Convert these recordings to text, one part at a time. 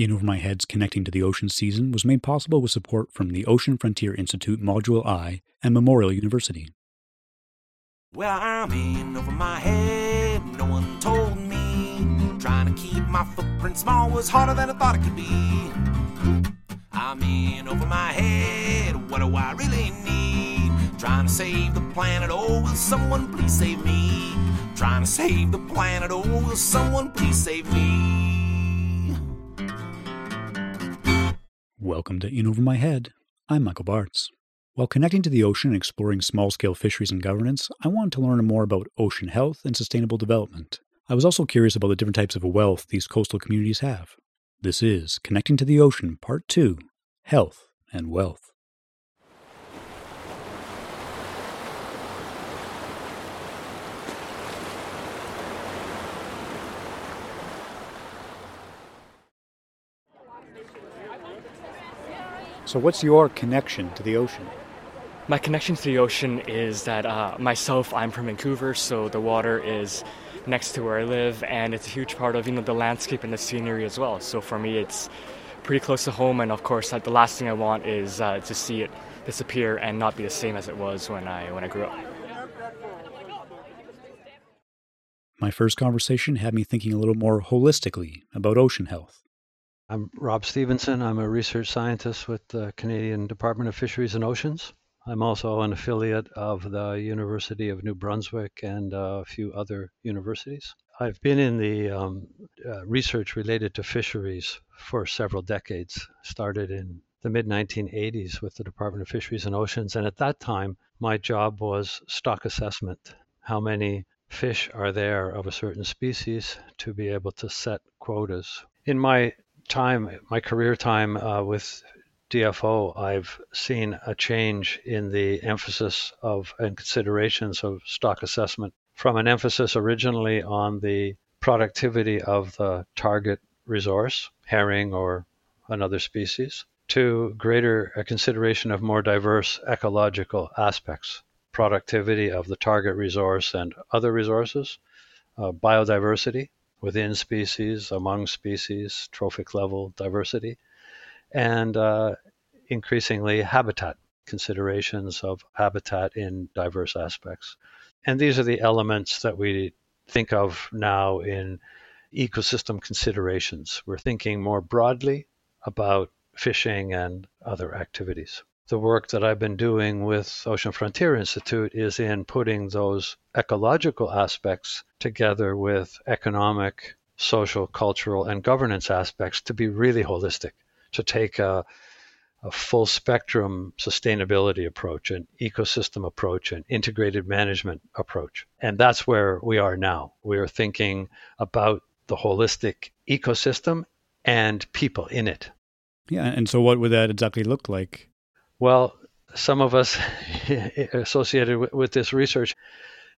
In Over My Head's Connecting to the Ocean season was made possible with support from the Ocean Frontier Institute Module I and Memorial University. Well, I'm in over my head, no one told me. Trying to keep my footprint small was harder than I thought it could be. I'm in over my head, what do I really need? Trying to save the planet, oh, will someone please save me? Trying to save the planet, oh, will someone please save me? Welcome to In Over My Head. I'm Michael Bartz. While connecting to the ocean and exploring small scale fisheries and governance, I wanted to learn more about ocean health and sustainable development. I was also curious about the different types of wealth these coastal communities have. This is Connecting to the Ocean, Part 2 Health and Wealth. So, what's your connection to the ocean? My connection to the ocean is that uh, myself, I'm from Vancouver, so the water is next to where I live, and it's a huge part of you know the landscape and the scenery as well. So for me, it's pretty close to home, and of course, like, the last thing I want is uh, to see it disappear and not be the same as it was when I when I grew up. My first conversation had me thinking a little more holistically about ocean health. I'm Rob Stephenson. I'm a research scientist with the Canadian Department of Fisheries and Oceans. I'm also an affiliate of the University of New Brunswick and a few other universities. I've been in the um, uh, research related to fisheries for several decades. Started in the mid 1980s with the Department of Fisheries and Oceans, and at that time, my job was stock assessment. How many fish are there of a certain species to be able to set quotas? In my time, my career time uh, with DFO, I've seen a change in the emphasis of and considerations of stock assessment from an emphasis originally on the productivity of the target resource, herring or another species, to greater consideration of more diverse ecological aspects, productivity of the target resource and other resources, uh, biodiversity within species, among species, trophic level diversity, and uh, increasingly habitat considerations of habitat in diverse aspects. And these are the elements that we think of now in ecosystem considerations. We're thinking more broadly about fishing and other activities. The work that I've been doing with Ocean Frontier Institute is in putting those ecological aspects together with economic, social, cultural, and governance aspects to be really holistic, to take a, a full spectrum sustainability approach, an ecosystem approach, an integrated management approach. And that's where we are now. We are thinking about the holistic ecosystem and people in it. Yeah, and so what would that exactly look like? Well, some of us associated with, with this research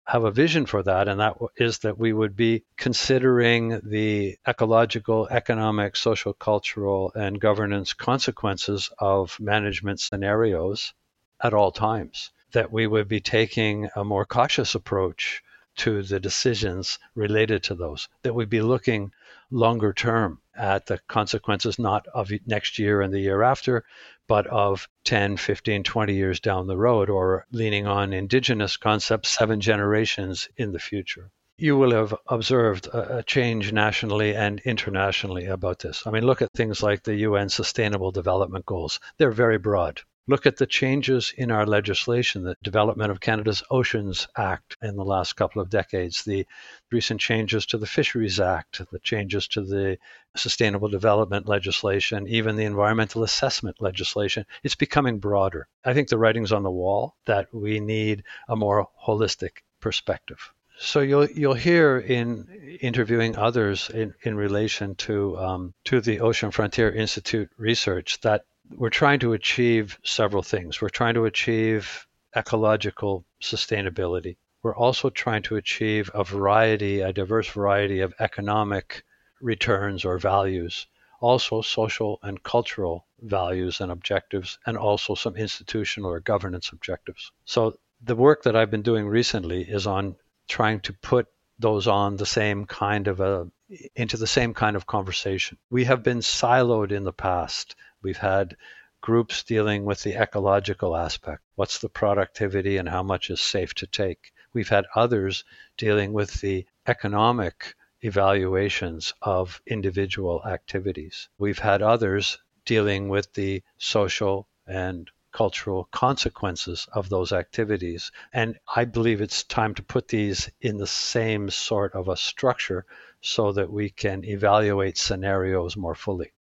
have a vision for that, and that is that we would be considering the ecological, economic, social, cultural, and governance consequences of management scenarios at all times. That we would be taking a more cautious approach to the decisions related to those, that we'd be looking longer term at the consequences not of next year and the year after, but of 10, 15, 20 years down the road, or leaning on indigenous concepts seven generations in the future. You will have observed a, change nationally and internationally about this. I mean, look at things like the UN Sustainable Development Goals. They're very broad. Look at the changes in our legislation, the development of Canada's Oceans Act in the last couple of decades, the recent changes to the Fisheries Act, the changes to the sustainable development legislation, even the environmental assessment legislation. It's becoming broader. I think the writing's on the wall that we need a more holistic perspective. So you'll you'll hear in interviewing others in, in relation to um, to the Ocean Frontier Institute research that we're trying to achieve several things. We're trying to achieve ecological sustainability. We're also trying to achieve a variety, a diverse variety of economic returns or values, also social and cultural values and objectives, and also some institutional or governance objectives. So the work that I've been doing recently is on trying to put those on the same kind of a into the same kind of conversation. We have been siloed in the past. We've had groups dealing with the ecological aspect. What's the productivity and how much is safe to take? We've had others dealing with the economic evaluations of individual activities. We've had others dealing with the social and cultural consequences of those activities. And I believe it's time to put these in the same sort of a structure so that we can evaluate scenarios more fully.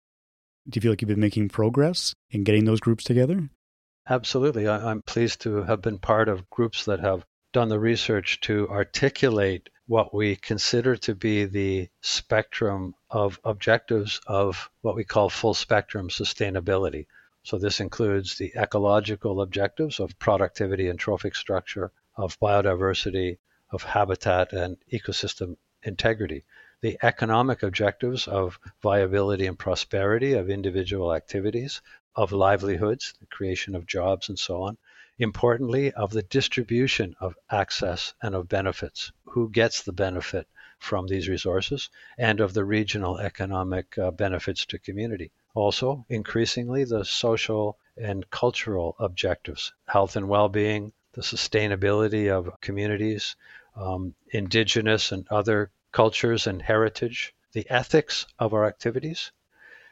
Do you feel like you've been making progress in getting those groups together? Absolutely. I, am pleased to have been part of groups that have done the research to articulate what we consider to be the spectrum of objectives of what we call full spectrum sustainability. So, this includes the ecological objectives of productivity and trophic structure, of biodiversity, of habitat and ecosystem integrity the economic objectives of viability and prosperity of individual activities, of livelihoods, the creation of jobs, and so on. Importantly, of the distribution of access and of benefits, who gets the benefit from these resources, and of the regional economic uh, benefits to community. Also, increasingly, the social and cultural objectives, health and well being, the sustainability of communities, um, indigenous and other cultures and heritage, the ethics of our activities,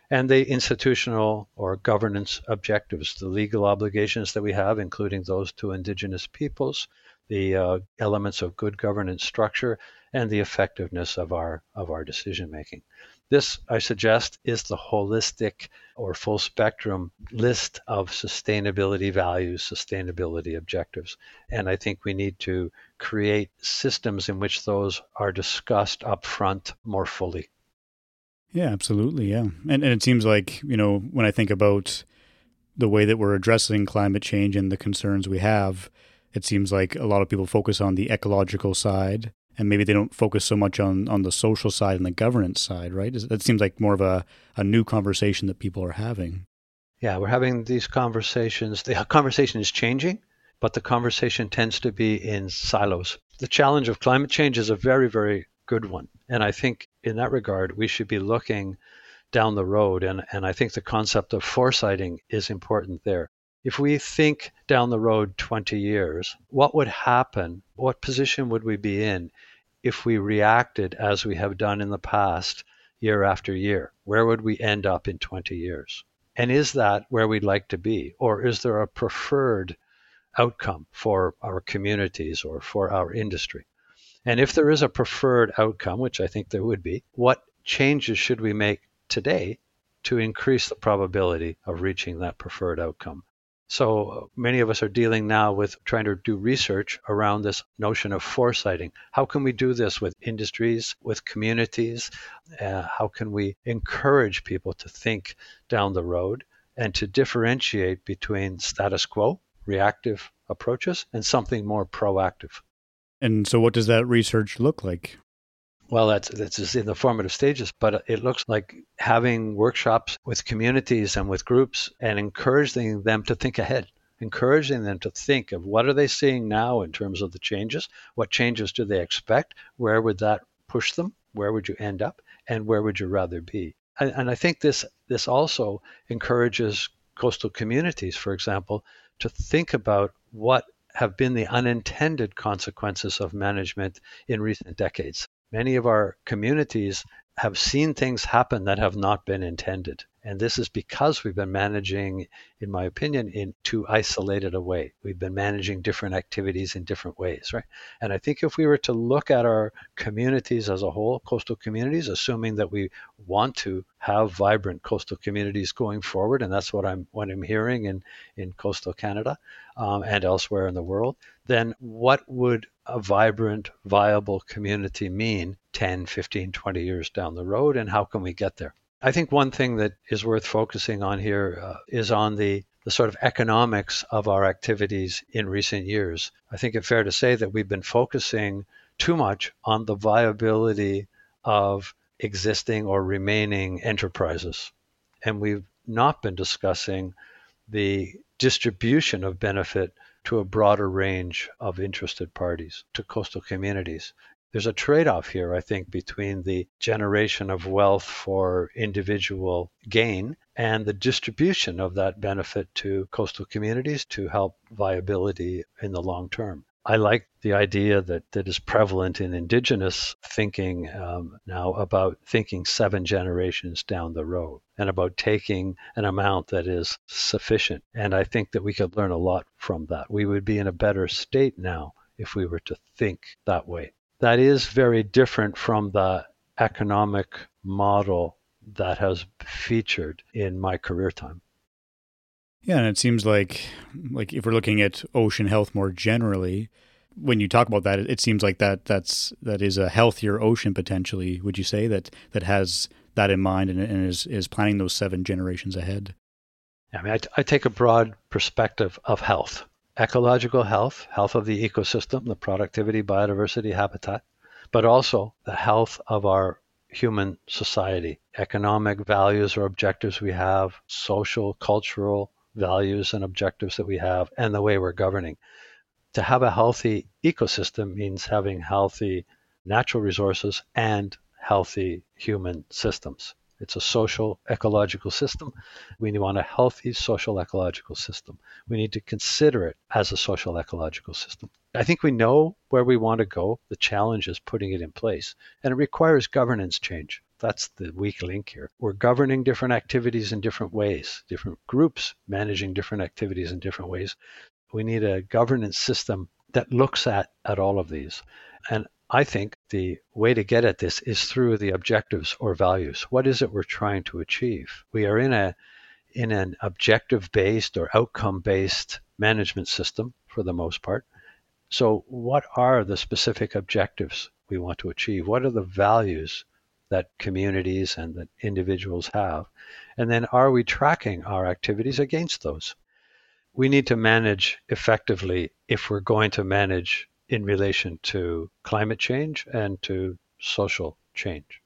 and the institutional or governance objectives, the legal obligations that we have, including those to Indigenous peoples, the uh, elements of good governance structure, and the effectiveness of our of our decision making. This, I suggest, is the holistic or full spectrum list of sustainability values, sustainability objectives. And I think we need to create systems in which those are discussed up front more fully. Yeah, absolutely. Yeah. And, and it seems like, you know, when I think about the way that we're addressing climate change and the concerns we have, it seems like a lot of people focus on the ecological side and maybe they don't focus so much on on the social side and the governance side, right? That seems like more of a, a new conversation that people are having. Yeah, we're having these conversations. The conversation is changing, but the conversation tends to be in silos. The challenge of climate change is a very, very good one. And I think in that regard, we should be looking down the road. And, and I think the concept of foresighting is important there. If we think down the road 20 years, what would happen? What position would we be in if we reacted as we have done in the past year after year? Where would we end up in 20 years? And is that where we'd like to be? Or is there a preferred outcome for our communities or for our industry? And if there is a preferred outcome, which I think there would be, what changes should we make today to increase the probability of reaching that preferred outcome? So many of us are dealing now with trying to do research around this notion of foresighting. How can we do this with industries, with communities? Uh, how can we encourage people to think down the road and to differentiate between status quo, reactive approaches, and something more proactive? And so, what does that research look like? Well, that's that's in the formative stages, but it looks like having workshops with communities and with groups and encouraging them to think ahead, encouraging them to think of what are they seeing now in terms of the changes, what changes do they expect, where would that push them, where would you end up, and where would you rather be? And, and I think this this also encourages coastal communities, for example, to think about what have been the unintended consequences of management in recent decades. Many of our communities have seen things happen that have not been intended. And this is because we've been managing, in my opinion, in too isolated a way. We've been managing different activities in different ways, right? And I think if we were to look at our communities as a whole, coastal communities, assuming that we want to have vibrant coastal communities going forward, and that's what I'm what I'm hearing in in coastal Canada um, and elsewhere in the world, then what would a vibrant, viable community mean 10, 15, 20 years down the road, and how can we get there? I think one thing that is worth focusing on here uh, is on the, the sort of economics of our activities in recent years. I think it's fair to say that we've been focusing too much on the viability of existing or remaining enterprises. And we've not been discussing the distribution of benefit to a broader range of interested parties, to coastal communities. There's a trade off here, I think, between the generation of wealth for individual gain and the distribution of that benefit to coastal communities to help viability in the long term. I like the idea that, that is prevalent in indigenous thinking um, now about thinking seven generations down the road and about taking an amount that is sufficient. And I think that we could learn a lot from that. We would be in a better state now if we were to think that way. That is very different from the economic model that has featured in my career time. Yeah, and it seems like like if we're looking at ocean health more generally, when you talk about that, it seems like that that's that is a healthier ocean potentially. Would you say that that has that in mind and, and is is planning those seven generations ahead? I mean, I, I take a broad perspective of health, ecological health, health of the ecosystem, the productivity, biodiversity, habitat, but also the health of our human society, economic values or objectives we have, social, cultural, values and objectives that we have and the way we're governing. To have a healthy ecosystem means having healthy natural resources and healthy human systems. It's a social ecological system. We want a healthy social ecological system. We need to consider it as a social ecological system. I think we know where we want to go. The challenge is putting it in place, and it requires governance change. That's the weak link here. We're governing different activities in different ways, different groups managing different activities in different ways. We need a governance system that looks at, at all of these. And I think the way to get at this is through the objectives or values. What is it we're trying to achieve? We are in a in an objective based or outcome based management system for the most part. So what are the specific objectives we want to achieve? What are the values that communities and that individuals have? And then are we tracking our activities against those? We need to manage effectively if we're going to manage in relation to climate change and to social change.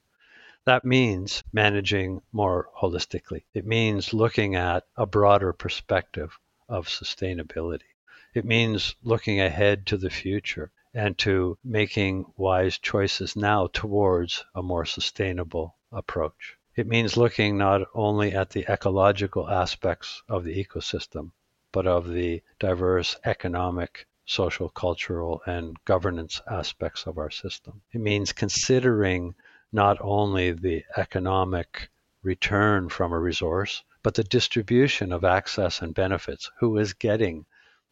That means managing more holistically. It means looking at a broader perspective of sustainability. It means looking ahead to the future and to making wise choices now towards a more sustainable approach. It means looking not only at the ecological aspects of the ecosystem, but of the diverse economic, social, cultural, and governance aspects of our system. It means considering not only the economic return from a resource, but the distribution of access and benefits. Who is getting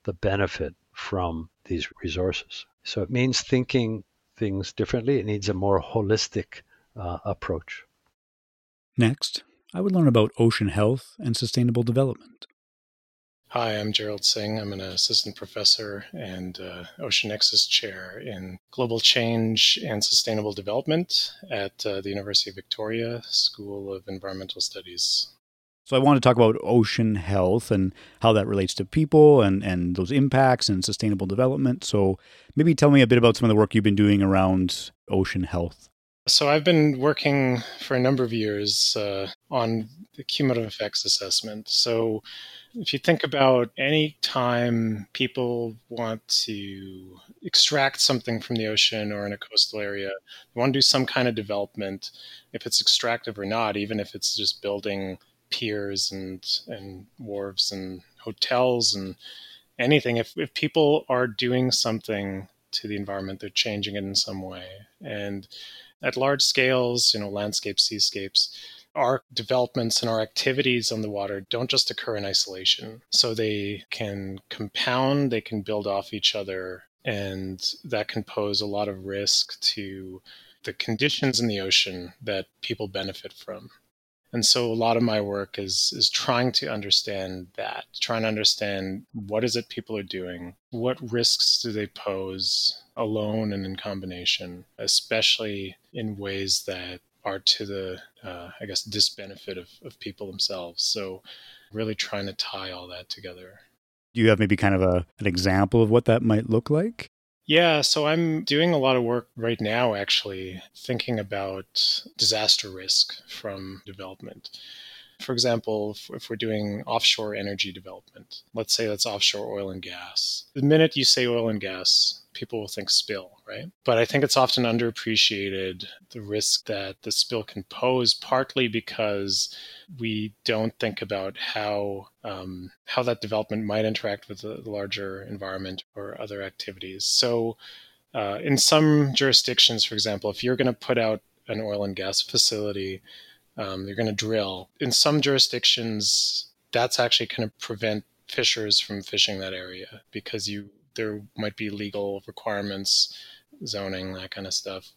the benefit from these resources? So it means thinking things differently. It needs a more holistic uh, approach. Next, I would learn about ocean health and sustainable development. Hi, I'm Gerald Singh. I'm an assistant professor and uh, Ocean Nexus chair in global change and sustainable development at uh, the University of Victoria School of Environmental Studies. So I want to talk about ocean health and how that relates to people and, and those impacts and sustainable development. So maybe tell me a bit about some of the work you've been doing around ocean health. So I've been working for a number of years uh, on the cumulative effects assessment. So if you think about any time people want to extract something from the ocean or in a coastal area, they want to do some kind of development, if it's extractive or not, even if it's just building piers and and wharves and hotels and anything. If if people are doing something to the environment, they're changing it in some way. And at large scales, you know, landscapes, seascapes, our developments and our activities on the water don't just occur in isolation. So they can compound, they can build off each other, and that can pose a lot of risk to the conditions in the ocean that people benefit from. And so a lot of my work is is trying to understand that, trying to understand what is it people are doing, what risks do they pose alone and in combination, especially in ways that are to the uh, I guess disbenefit of, of people themselves. So really trying to tie all that together. Do you have maybe kind of a an example of what that might look like? Yeah, so I'm doing a lot of work right now, actually, thinking about disaster risk from development. For example, if, we're doing offshore energy development, let's say that's offshore oil and gas. The minute you say oil and gas, people will think spill, right? But I think it's often underappreciated the risk that the spill can pose, partly because we don't think about how um, how that development might interact with the larger environment or other activities. So, uh, in some jurisdictions, for example, if you're going to put out an oil and gas facility, um, you're going to drill. In some jurisdictions, that's actually going to prevent fishers from fishing that area because you there might be legal requirements, zoning, that kind of stuff.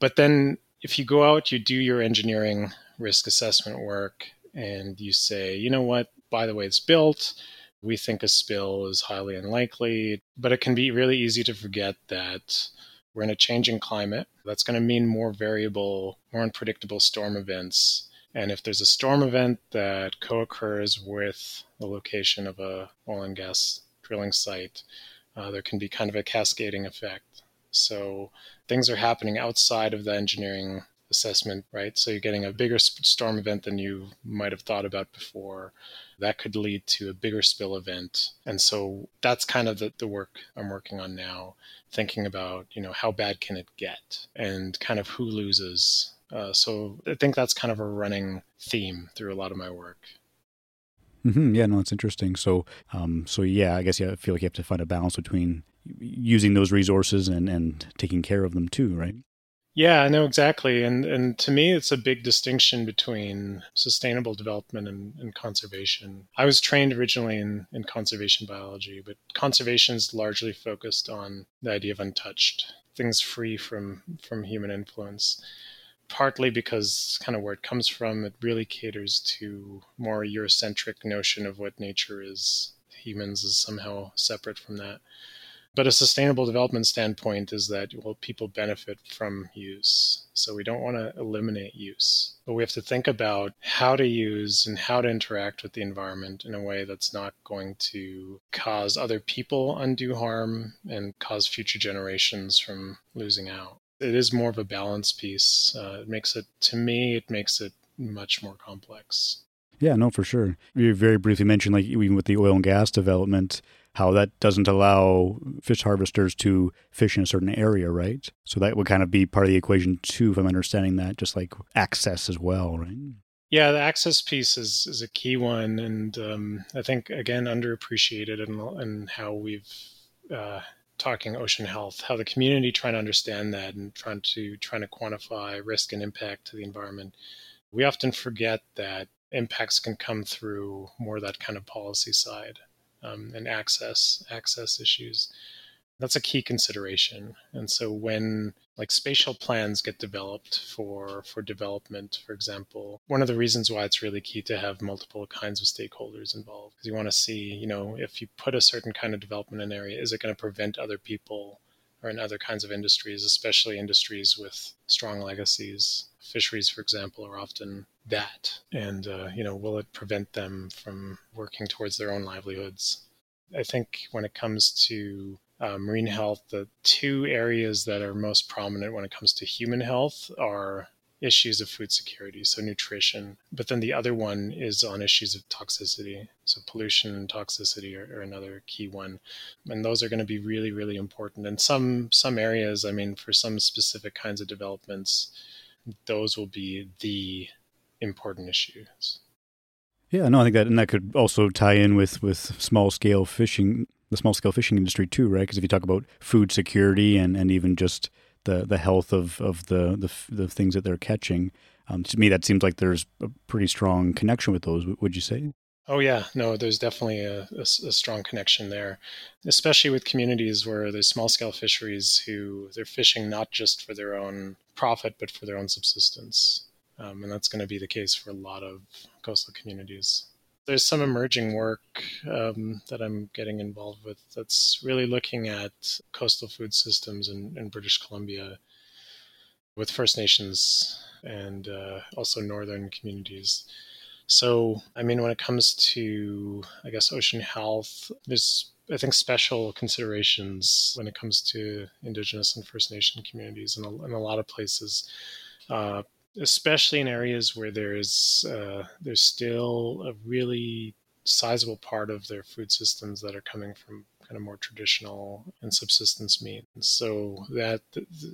But then if you go out, you do your engineering risk assessment work, and you say, you know what, by the way it's built, we think a spill is highly unlikely, but it can be really easy to forget that we're in a changing climate. That's going to mean more variable, more unpredictable storm events. And if there's a storm event that co occurs with the location of a oil and gas drilling site, uh, there can be kind of a cascading effect. So things are happening outside of the engineering assessment, right? So you're getting a bigger storm event than you might have thought about before. That could lead to a bigger spill event. And so that's kind of the, the work I'm working on now, thinking about, you know, how bad can it get and kind of who loses. Uh, so I think that's kind of a running theme through a lot of my work. Mm-hmm. Yeah, no, it's interesting. So, um, so yeah, I guess yeah, I feel like you have to find a balance between using those resources and and taking care of them too, right? Yeah, I know exactly. And and to me it's a big distinction between sustainable development and, and, conservation. I was trained originally in, in conservation biology, but conservation is largely focused on the idea of untouched, things free from from human influence. Partly because kind of where it comes from, it really caters to more Eurocentric notion of what nature is. Humans is somehow separate from that. But a sustainable development standpoint is that well, people benefit from use. So we don't want to eliminate use, but we have to think about how to use and how to interact with the environment in a way that's not going to cause other people undue harm and cause future generations from losing out. It is more of a balance piece. Uh, it makes it, to me, it makes it much more complex. Yeah, no, for sure. You very briefly mentioned, like, even with the oil and gas development, how that doesn't allow fish harvesters to fish in a certain area, right? So that would kind of be part of the equation too, if I'm understanding that, just like access as well, right? Yeah, the access piece is, is a key one, and um, I think again underappreciated in, in how we've uh, talking ocean health, how the community trying to understand that and trying to trying to quantify risk and impact to the environment. We often forget that impacts can come through more that kind of policy side um, and access access issues. That's a key consideration. And so when like spatial plans get developed for for development, for example, one of the reasons why it's really key to have multiple kinds of stakeholders involved because you want to see, you know, if you put a certain kind of development in an area, is it going to prevent other people or in other kinds of industries, especially industries with strong legacies. Fisheries, for example, are often that. And, uh, you know, will it prevent them from working towards their own livelihoods? I think when it comes to uh, marine health, the two areas that are most prominent when it comes to human health are issues of food security, so nutrition. But then the other one is on issues of toxicity. So pollution and toxicity are, are another key one. And those are going to be really, really important. In some some areas, I mean, for some specific kinds of developments, those will be the important issues. Yeah, no, I think that and that could also tie in with with small scale fishing, the small scale fishing industry too, right? Because if you talk about food security and and even just the the health of of the the, the things that they're catching. Um, to me, that seems like there's a pretty strong connection with those. Would you say? Oh yeah, no, there's definitely a, a, a strong connection there, especially with communities where there's small scale fisheries who they're fishing not just for their own profit but for their own subsistence, um, and that's going to be the case for a lot of coastal communities there's some emerging work um, that I'm getting involved with that's really looking at coastal food systems in, in British Columbia with First Nations and uh, also northern communities. So, I mean, when it comes to, I guess, ocean health, there's, I think, special considerations when it comes to Indigenous and First Nation communities in a, in a lot of places. Uh, especially in areas where there's uh, there's still a really sizable part of their food systems that are coming from kind of more traditional and subsistence means. So that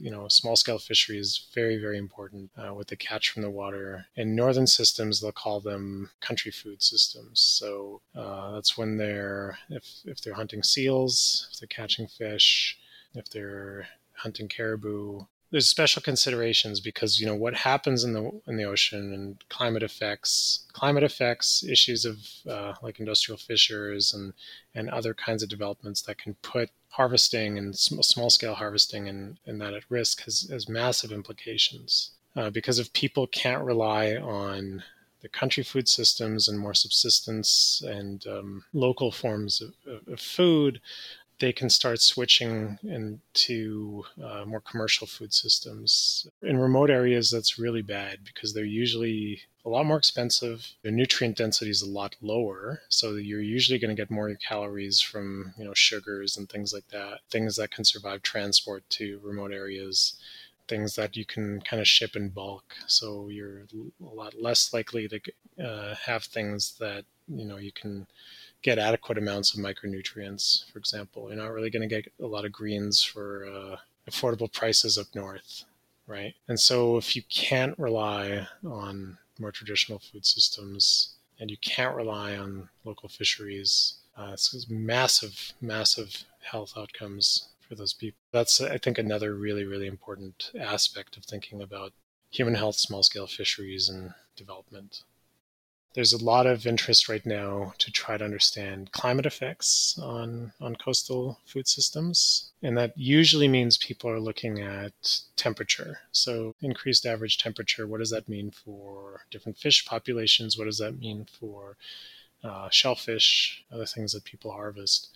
you know, small scale fishery is very very important. Uh, what they catch from the water. In northern systems, they'll call them country food systems. So uh, that's when they're if if they're hunting seals, if they're catching fish, if they're hunting caribou, there's special considerations because you know what happens in the in the ocean and climate effects climate effects issues of uh, like industrial fisheries and and other kinds of developments that can put harvesting and small scale harvesting and, and that at risk has, has massive implications uh, because if people can't rely on the country food systems and more subsistence and um, local forms of, of food they can start switching into uh, more commercial food systems. In remote areas, that's really bad because they're usually a lot more expensive. Their nutrient density is a lot lower, so you're usually going to get more calories from you know sugars and things like that. Things that can survive transport to remote areas. Things that you can kind of ship in bulk, so you're a lot less likely to uh, have things that you know you can get adequate amounts of micronutrients. For example, you're not really going to get a lot of greens for uh, affordable prices up north, right? And so if you can't rely on more traditional food systems and you can't rely on local fisheries, uh, it's massive, massive health outcomes for those people. That's, I think, another really, really important aspect of thinking about human health, small scale fisheries, and development there's a lot of interest right now to try to understand climate effects on, on coastal food systems. And that usually means people are looking at temperature. So, increased average temperature, what does that mean for different fish populations? What does that mean for uh, shellfish, other things that people harvest?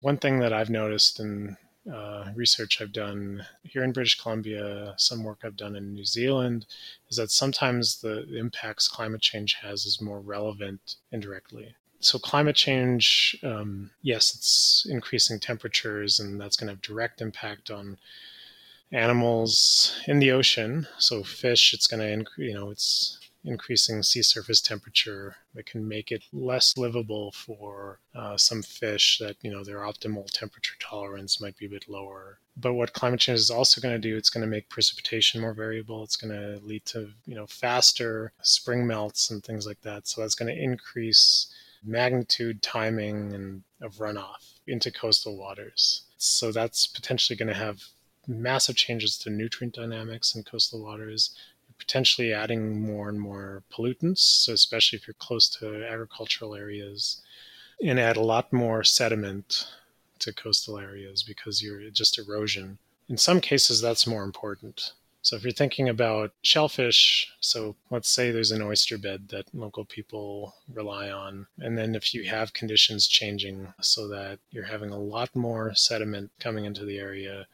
One thing that I've noticed, and uh, research I've done here in British Columbia, some work I've done in New Zealand, is that sometimes the impacts climate change has is more relevant indirectly. So, climate change, um, yes, it's increasing temperatures, and that's going to have direct impact on animals in the ocean. So, fish, it's going to increase, you know, it's increasing sea surface temperature that can make it less livable for uh, some fish that you know their optimal temperature tolerance might be a bit lower. But what climate change is also going to do it's going to make precipitation more variable. It's going to lead to you know faster spring melts and things like that. So that's going to increase magnitude timing and of runoff into coastal waters. So that's potentially going to have massive changes to nutrient dynamics in coastal waters potentially adding more and more pollutants. So, especially if you're close to agricultural areas, and add a lot more sediment to coastal areas because you're just erosion. In some cases, that's more important. So, if you're thinking about shellfish, so let's say there's an oyster bed that local people rely on, and then if you have conditions changing so that you're having a lot more sediment coming into the area,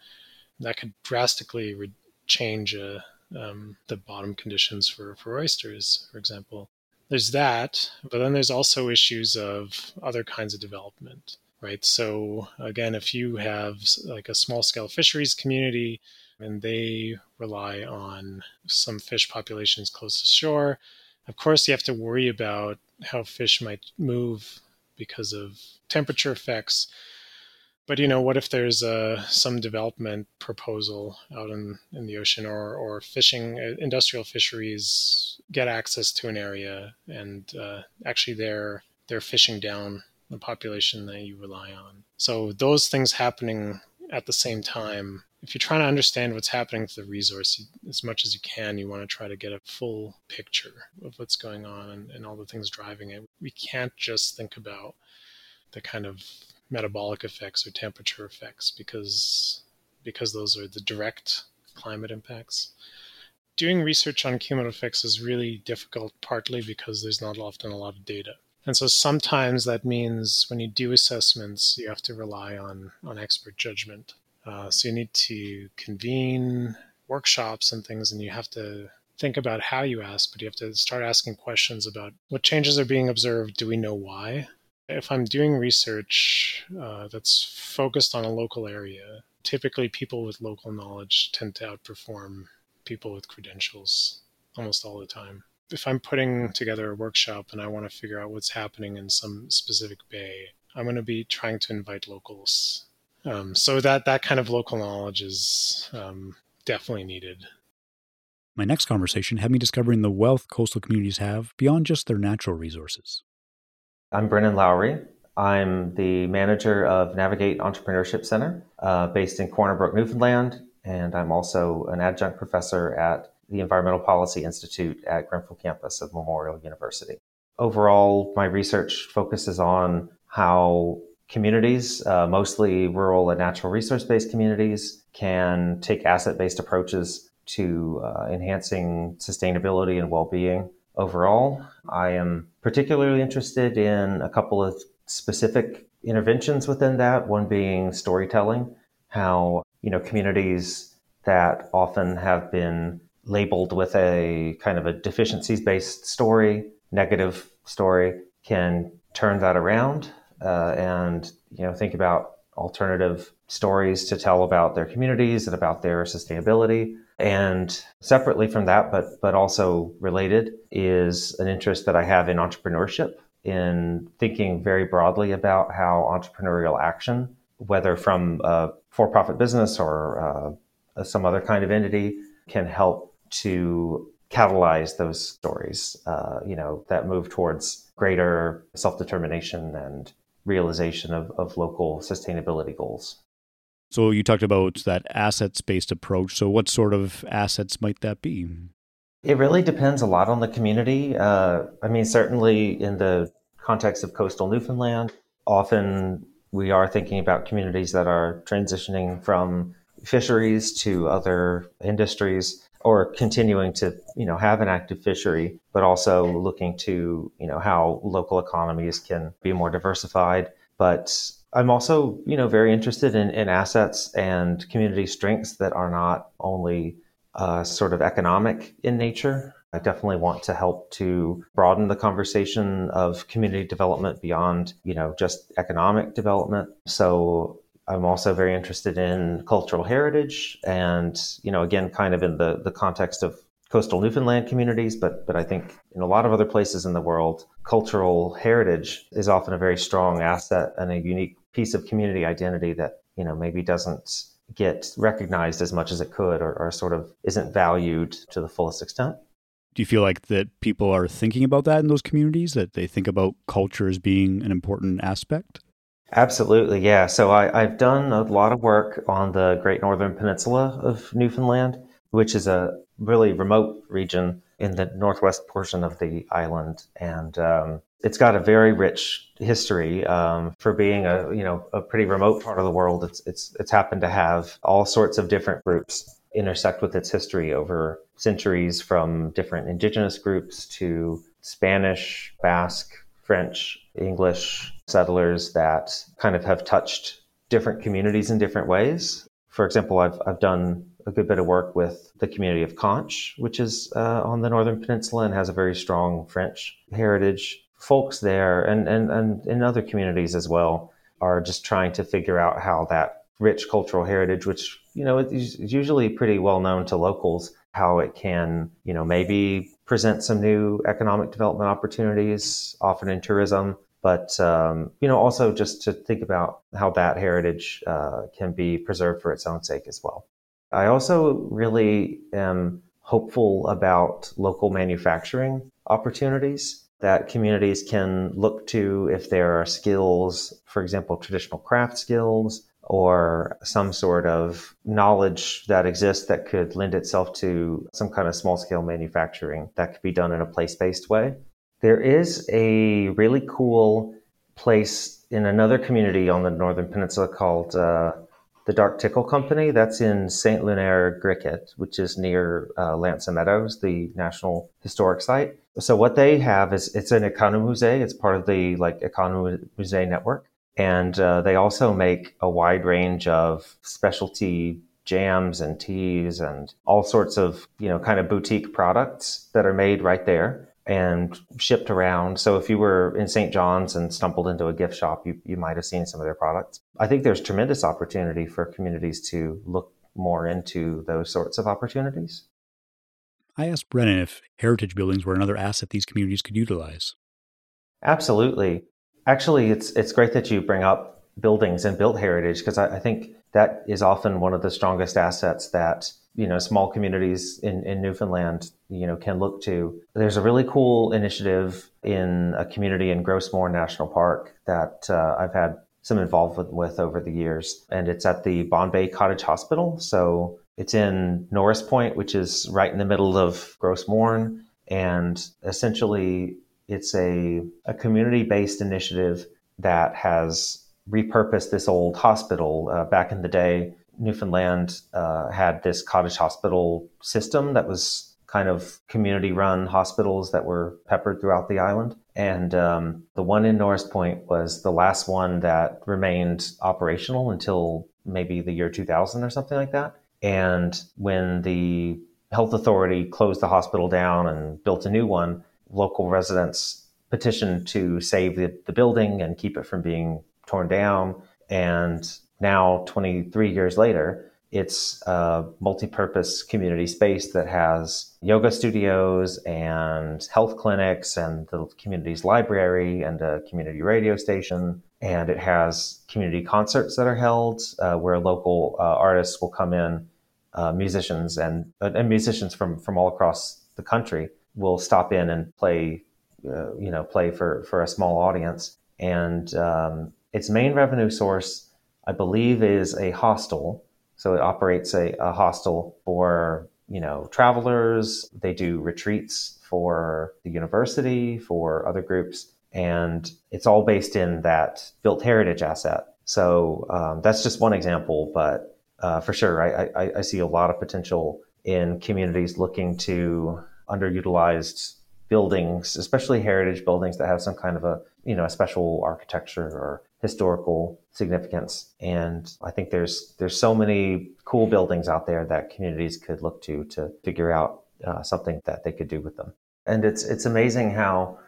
that could drastically re- change a, um, the bottom conditions for, for oysters, for example. There's that, but then there's also issues of other kinds of development, right? So, again, if you have like a small scale fisheries community and they rely on some fish populations close to shore, of course, you have to worry about how fish might move because of temperature effects but you know, what if there's uh, some development proposal out in, in the ocean, or or fishing uh, industrial fisheries get access to an area, and uh, actually they're they're fishing down the population that you rely on. So those things happening at the same time. If you're trying to understand what's happening to the resource you, as much as you can, you want to try to get a full picture of what's going on and, and all the things driving it. We can't just think about the kind of metabolic effects or temperature effects because because those are the direct climate impacts. Doing research on cumulative effects is really difficult, partly because there's not often a lot of data. And so sometimes that means when you do assessments, you have to rely on, on expert judgment. Uh, so you need to convene workshops and things, and you have to think about how you ask, but you have to start asking questions about what changes are being observed. Do we know why? If I'm doing research uh, that's focused on a local area, typically people with local knowledge tend to outperform people with credentials almost all the time. If I'm putting together a workshop and I want to figure out what's happening in some specific bay, I'm going to be trying to invite locals. Um, so that that kind of local knowledge is um, definitely needed. My next conversation had me discovering the wealth coastal communities have beyond just their natural resources. I'm Brennan Lowery. I'm the manager of Navigate Entrepreneurship Center uh, based in Corner Brook, Newfoundland, and I'm also an adjunct professor at the Environmental Policy Institute at Grenfell campus of Memorial University. Overall, my research focuses on how communities, uh, mostly rural and natural resource based communities, can take asset based approaches to uh, enhancing sustainability and well being overall. I am particularly interested in a couple of specific interventions within that, one being storytelling, how you know communities that often have been labeled with a kind of a deficiencies based story, negative story, can turn that around uh, and you know think about alternative stories to tell about their communities and about their sustainability. And separately from that, but but also related, is an interest that I have in entrepreneurship, in thinking very broadly about how entrepreneurial action, whether from a for-profit business or uh, some other kind of entity, can help to catalyze those stories. Uh, you know that move towards greater self-determination and realization of, of local sustainability goals. So you talked about that assets based approach. So what sort of assets might that be? It really depends a lot on the community. Uh, I mean, certainly in the context of coastal Newfoundland, often we are thinking about communities that are transitioning from fisheries to other industries or continuing to you know have an active fishery but also looking to you know how local economies can be more diversified but i'm also you know very interested in, in assets and community strengths that are not only uh, sort of economic in nature. I definitely want to help to broaden the conversation of community development beyond you know just economic development. So I'm also very interested in cultural heritage and, you know, again, kind of in the, the context of coastal Newfoundland communities, but, but I think in a lot of other places in the world, cultural heritage is often a very strong asset and a unique piece of community identity that, you know, maybe doesn't get recognized as much as it could or, or sort of isn't valued to the fullest extent. Do you feel like that people are thinking about that in those communities, that they think about culture as being an important aspect? Absolutely, yeah. So I, I've done a lot of work on the Great Northern Peninsula of Newfoundland, which is a really remote region in the northwest portion of the island, and um, it's got a very rich history um, for being a you know a pretty remote part of the world. It's it's it's happened to have all sorts of different groups intersect with its history over centuries, from different indigenous groups to Spanish, Basque, French, English settlers that kind of have touched different communities in different ways. For example, I've, I've done a good bit of work with the community of Conche, which is uh, on the Northern Peninsula and has a very strong French heritage. Folks there and, and, and in other communities as well are just trying to figure out how that rich cultural heritage, which, you know, is usually pretty well known to locals, how it can, you know, maybe present some new economic development opportunities, often in tourism, but um, you know also just to think about how that heritage uh, can be preserved for its own sake as well. I also really am hopeful about local manufacturing opportunities that communities can look to if there are skills, for example, traditional craft skills or some sort of knowledge that exists that could lend itself to some kind of small scale manufacturing that could be done in a place based way. There is a really cool place in another community on the Northern Peninsula called uh, the Dark Tickle Company. That's in St. Lunaire Griquet, which is near uh, Meadows, the National Historic Site. So what they have is it's an Economusée. It's part of the like Economusée network and uh, they also make a wide range of specialty jams and teas and all sorts of, you know, kind of boutique products that are made right there and shipped around. So if you were in St. John's and stumbled into a gift shop, you, you might have seen some of their products. I think there's tremendous opportunity for communities to look more into those sorts of opportunities. I asked Brennan if heritage buildings were another asset these communities could utilize. Absolutely Actually, it's it's great that you bring up buildings and built heritage because I, I, think that is often one of the strongest assets that you know small communities in, in Newfoundland you know can look to. There's a really cool initiative in a community in Gros Morne National Park that uh, I've had some involvement with over the years, and it's at the Bonne Bay Cottage Hospital. So it's in Norris Point, which is right in the middle of Gros Morne, and essentially it's a, a community based initiative that has repurposed this old hospital. Uh, back in the day, Newfoundland uh, had this cottage hospital system that was kind of community run hospitals that were peppered throughout the island. And um, the one in Norris Point was the last one that remained operational until maybe the year 2000 or something like that. And when the health authority closed the hospital down and built a new one, local residents petitioned to save the, the building and keep it from being torn down. And now, 23 years later, it's a multi-purpose community space that has yoga studios and health clinics and the community's library and a community radio station. And it has community concerts that are held uh, where local uh, artists will come in, uh, musicians and, uh, and musicians from, from all across the country will stop in and play, uh, you know, play for, for a small audience. And um, its main revenue source, I believe, is a hostel. So it operates a, a hostel for, you know, travelers. They do retreats for the university, for other groups. And it's all based in that built heritage asset. So um, that's just one example, but uh, for sure, I, I, I see a lot of potential in communities looking to underutilized buildings, especially heritage buildings that have some kind of a you know a special architecture or historical significance. And I think there's there's so many cool buildings out there that communities could look to to figure out uh, something that they could do with them. And it's it's amazing how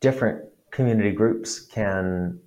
different community groups can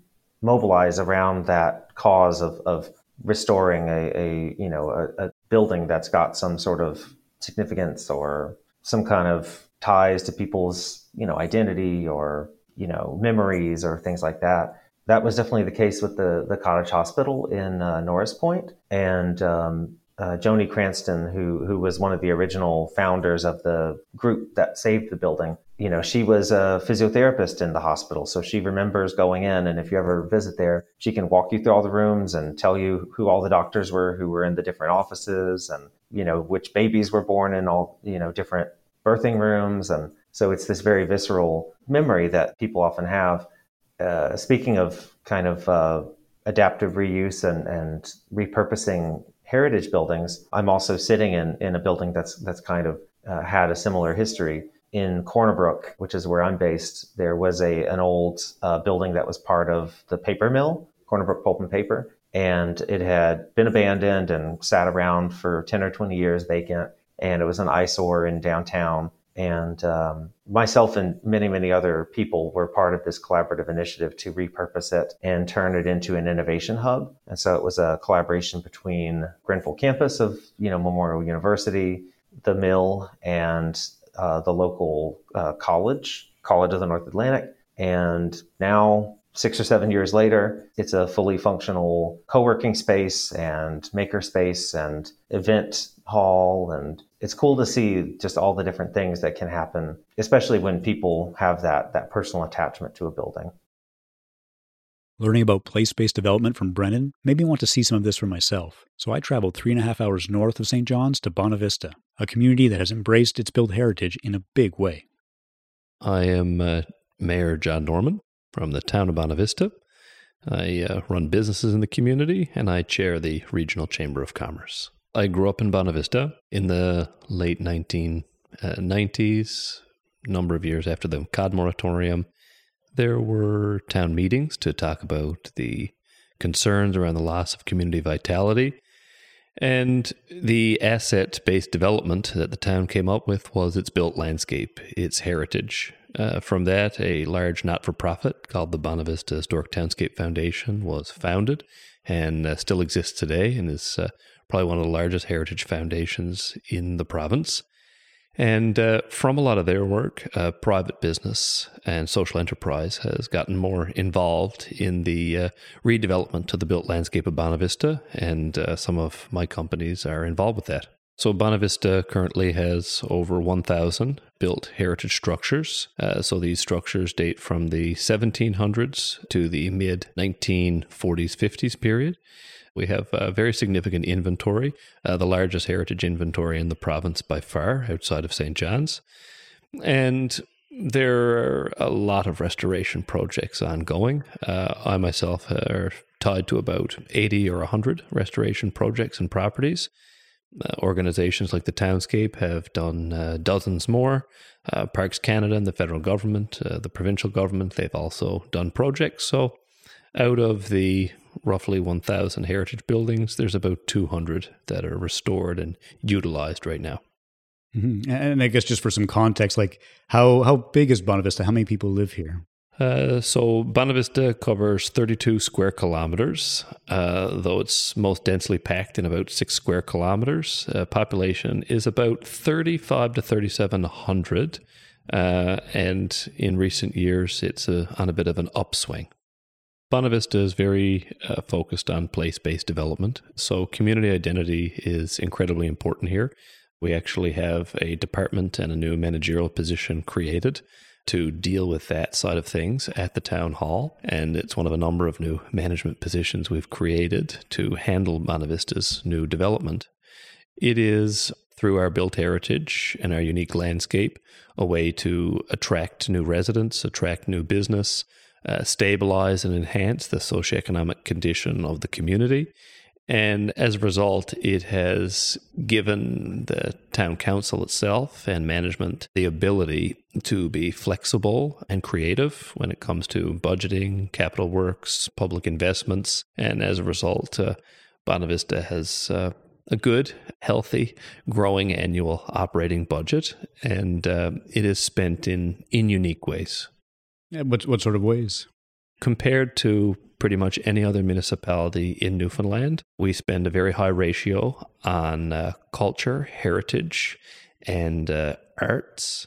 mobilize around that cause of, of restoring a, a you know a, a building that's got some sort of significance or some kind of ties to people's, you know, identity or, you know, memories or things like that. That was definitely the case with the, the cottage hospital in uh, Norris Point. And um, uh, Joni Cranston, who, who was one of the original founders of the group that saved the building, you know, she was a physiotherapist in the hospital. So she remembers going in. And if you ever visit there, she can walk you through all the rooms and tell you who all the doctors were who were in the different offices and, you know, which babies were born in all, you know, different birthing rooms. And so it's this very visceral memory that people often have. Uh, speaking of kind of uh, adaptive reuse and, and repurposing heritage buildings, I'm also sitting in, in a building that's, that's kind of uh, had a similar history. In Corner Brook, which is where I'm based, there was a an old uh, building that was part of the paper mill, Corner Brook Pulp and Paper, and it had been abandoned and sat around for 10 or 20 years vacant and it was an eyesore in downtown. And um, myself and many, many other people were part of this collaborative initiative to repurpose it and turn it into an innovation hub. And so it was a collaboration between Grenfell campus of, you know, Memorial University, the mill, and uh, the local uh, college, College of the North Atlantic. And now six or seven years later, it's a fully functional co-working space and maker space and event hall. And it's cool to see just all the different things that can happen, especially when people have that, that personal attachment to a building. Learning about place based development from Brennan made me want to see some of this for myself. So I traveled three and a half hours north of St. John's to Bonavista, a community that has embraced its built heritage in a big way. I am uh, Mayor John Norman from the town of Bonavista. I uh, run businesses in the community and I chair the Regional Chamber of Commerce. I grew up in Bonavista in the late 1990s, uh, number of years after the COD moratorium. There were town meetings to talk about the concerns around the loss of community vitality. And the asset based development that the town came up with was its built landscape, its heritage. Uh, from that, a large not for profit called the Bonavista Historic Townscape Foundation was founded and uh, still exists today and is uh, probably one of the largest heritage foundations in the province. And uh, from a lot of their work, uh, private business and social enterprise has gotten more involved in the uh, redevelopment of the built landscape of Bonavista, and some of my companies are involved with that. So Bonavista currently has over 1,000 built heritage structures. Uh, so these structures date from the 1700s to the mid 1940s, 50s period. We have a very significant inventory, uh, the largest heritage inventory in the province by far, outside of St. John's. And there are a lot of restoration projects ongoing. Uh, I myself are tied to about 80 or 100 restoration projects and properties. Uh, organizations like the Townscape have done uh, dozens more. Uh, Parks Canada and the federal government, uh, the provincial government, they've also done projects. So, out of the roughly 1,000 heritage buildings, there's about 200 that are restored and utilized right now. Mm-hmm. And I guess just for some context, like how how big is Bonavista? How many people live here? Uh, so Bonavista covers 32 square kilometers, uh, though it's most densely packed in about six square kilometers. Uh, population is about 35 to 3,700, uh, and in recent years, it's a, on a bit of an upswing. Bonavista is very uh, focused on place based development, so community identity is incredibly important here. We actually have a department and a new managerial position created to deal with that side of things at the town hall. And it's one of a number of new management positions we've created to handle Bonavista's new development. It is through our built heritage and our unique landscape a way to attract new residents, attract new business, uh, stabilize and enhance the socioeconomic condition of the community. And as a result, it has given the town council itself and management the ability to be flexible and creative when it comes to budgeting, capital works, public investments. And as a result, uh, Bonavista has uh, a good, healthy, growing annual operating budget, and uh, it is spent in, in unique ways. Yeah, what what sort of ways? Compared to pretty much any other municipality in Newfoundland, we spend a very high ratio on uh, culture, heritage, and uh, arts.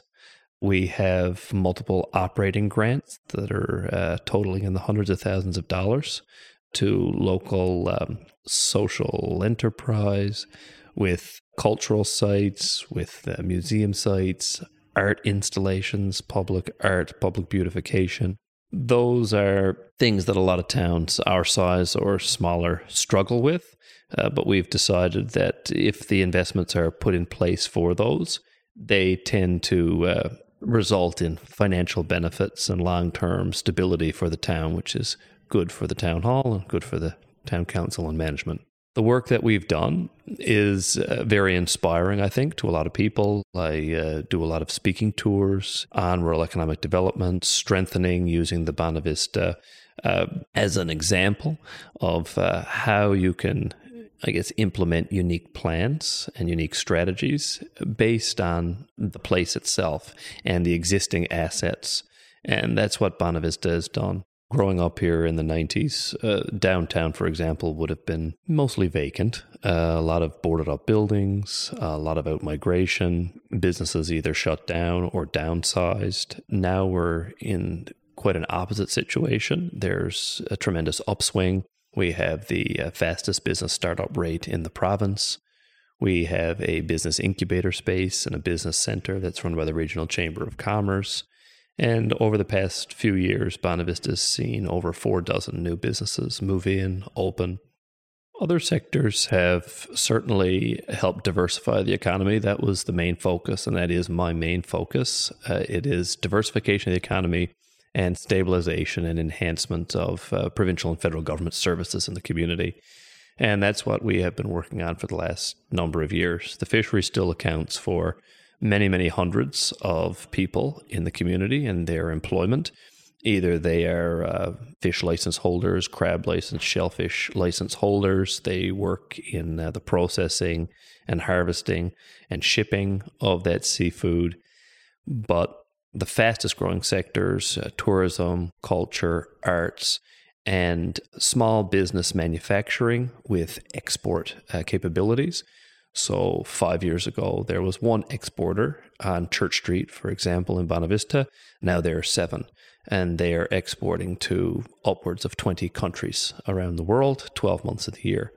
We have multiple operating grants that are uh, totaling in the hundreds of thousands of dollars to local um, social enterprise with cultural sites, with uh, museum sites, art installations, public art, public beautification. Those are things that a lot of towns our size or smaller struggle with. Uh, but we've decided that if the investments are put in place for those, they tend to uh, result in financial benefits and long term stability for the town, which is good for the town hall and good for the town council and management. The work that we've done is uh, very inspiring, I think, to a lot of people. I uh, do a lot of speaking tours on rural economic development, strengthening using the Bonavista uh, as an example of uh, how you can, I guess, implement unique plans and unique strategies based on the place itself and the existing assets. And that's what Bonavista has done growing up here in the 90s, uh, downtown, for example, would have been mostly vacant. Uh, a lot of boarded up buildings, a lot of out migration, businesses either shut down or downsized. Now we're in quite an opposite situation. There's a tremendous upswing. We have the uh, fastest business startup rate in the province. We have a business incubator space and a business center that's run by the Regional Chamber of Commerce. And over the past few years, Bonavista has seen over four dozen new businesses move in, open. Other sectors have certainly helped diversify the economy. That was the main focus, and that is my main focus. Uh, it is diversification of the economy and stabilization and enhancement of uh, provincial and federal government services in the community. And that's what we have been working on for the last number of years. The fishery still accounts for many, many hundreds of people in the community and their employment. Either they are uh, fish license holders, crab license, shellfish license holders. They work in uh, the processing and harvesting and shipping of that seafood. But the fastest growing sectors uh, tourism, culture, arts, and small business manufacturing with export uh, capabilities So, five years ago, there was one exporter on Church Street, for example, in Bonavista. Now there are seven, and they are exporting to upwards of 20 countries around the world, 12 months of the year.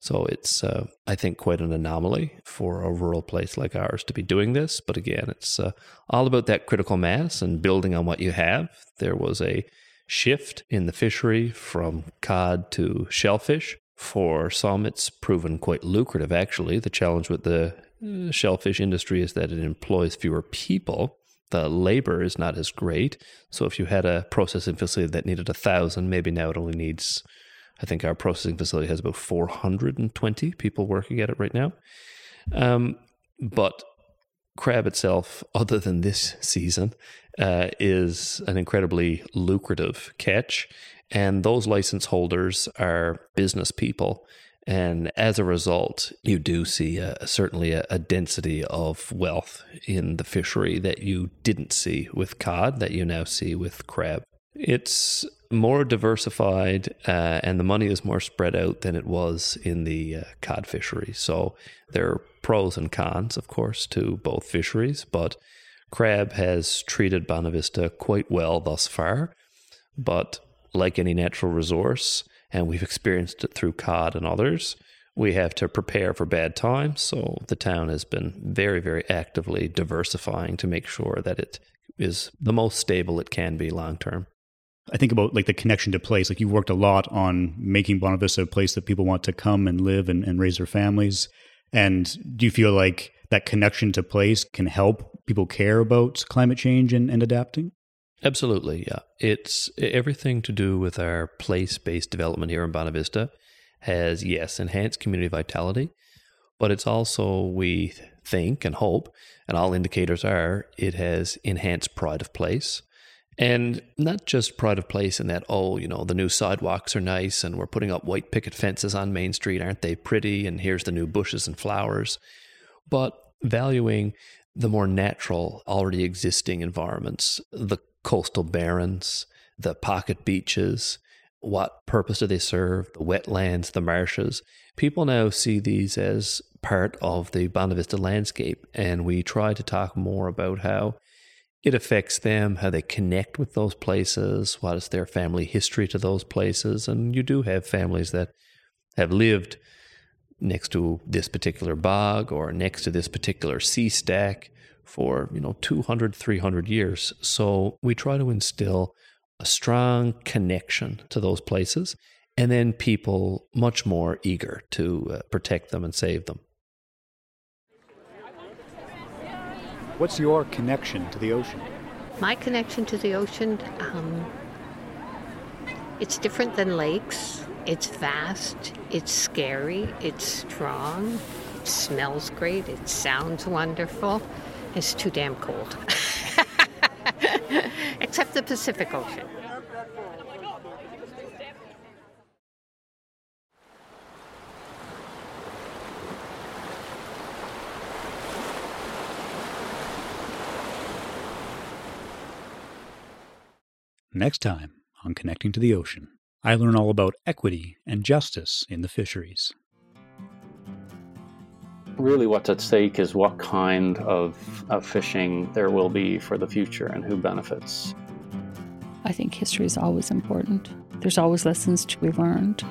So, it's, uh, I think, quite an anomaly for a rural place like ours to be doing this. But again, it's uh, all about that critical mass and building on what you have. There was a shift in the fishery from cod to shellfish for some, it's proven quite lucrative, actually. The challenge with the uh, shellfish industry is that it employs fewer people. The labor is not as great. So if you had a processing facility that needed a thousand, maybe now it only needs, I think our processing facility has about 420 people working at it right now. Um, but crab itself, other than this season, uh, is an incredibly lucrative catch. And those license holders are business people. And as a result, you do see a, certainly a, a, density of wealth in the fishery that you didn't see with cod, that you now see with crab. It's more diversified uh, and the money is more spread out than it was in the uh, cod fishery. So there are pros and cons, of course, to both fisheries, but crab has treated Bonavista quite well thus far. But like any natural resource, and we've experienced it through cod and others, we have to prepare for bad times. So the town has been very, very actively diversifying to make sure that it is the most stable it can be long term. I think about like the connection to place. Like you worked a lot on making Bonavista a place that people want to come and live and, and raise their families. And do you feel like that connection to place can help people care about climate change and, and adapting? Absolutely, yeah. It's everything to do with our place based development here in Bonavista has, yes, enhanced community vitality, but it's also, we think and hope, and all indicators are, it has enhanced pride of place. And not just pride of place in that, oh, you know, the new sidewalks are nice and we're putting up white picket fences on Main Street, aren't they pretty? And here's the new bushes and flowers. But valuing the more natural, already existing environments, the coastal barrens, the pocket beaches. What purpose do they serve? The wetlands, the marshes. People now see these as part of the Bonavista landscape, and we try to talk more about how it affects them, how they connect with those places, what is their family history to those places. And you do have families that have lived next to this particular bog or next to this particular sea stack for, you know, 200, 300 years. So we try to instill a strong connection to those places and then people much more eager to uh, protect them and save them. What's your connection to the ocean? My connection to the ocean, um, it's different than lakes. It's vast, it's scary, it's strong, it smells great, it sounds wonderful. It's too damn cold. Except the Pacific Ocean. Next time on Connecting to the Ocean, I learn all about equity and justice in the fisheries really what's at stake is what kind of, of fishing there will be for the future and who benefits. I think history is always important. There's always lessons to be learned.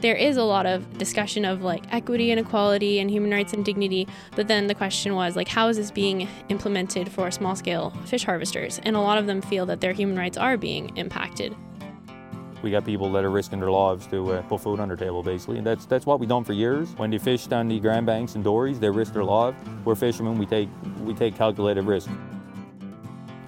There is a lot of discussion of like equity and equality and human rights and dignity, but then the question was like how is this being implemented for small scale fish harvesters? And a lot of them feel that their human rights are being impacted. We got people that are risking their lives to uh, put food on their table, basically. And that's that's what we've done for years. When they fished on the Grand Banks and dories, they risk their lives. We're fishermen. We take we take calculated risk.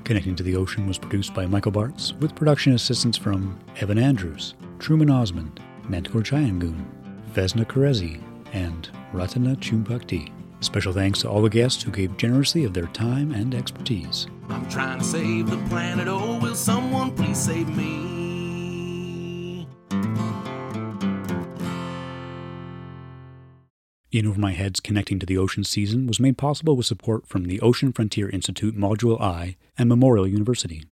Connecting to the Ocean was produced by Michael Bartz, with production assistance from Evan Andrews, Truman Osmond, Mantikor Chayangun, Vesna Karezi, and Ratana Chumpakti. Special thanks to all the guests who gave generously of their time and expertise. I'm trying to save the planet. Oh, will someone please save me? In Over My Head's Connecting to the Ocean season was made possible with support from the Ocean Frontier Institute Module I and Memorial University.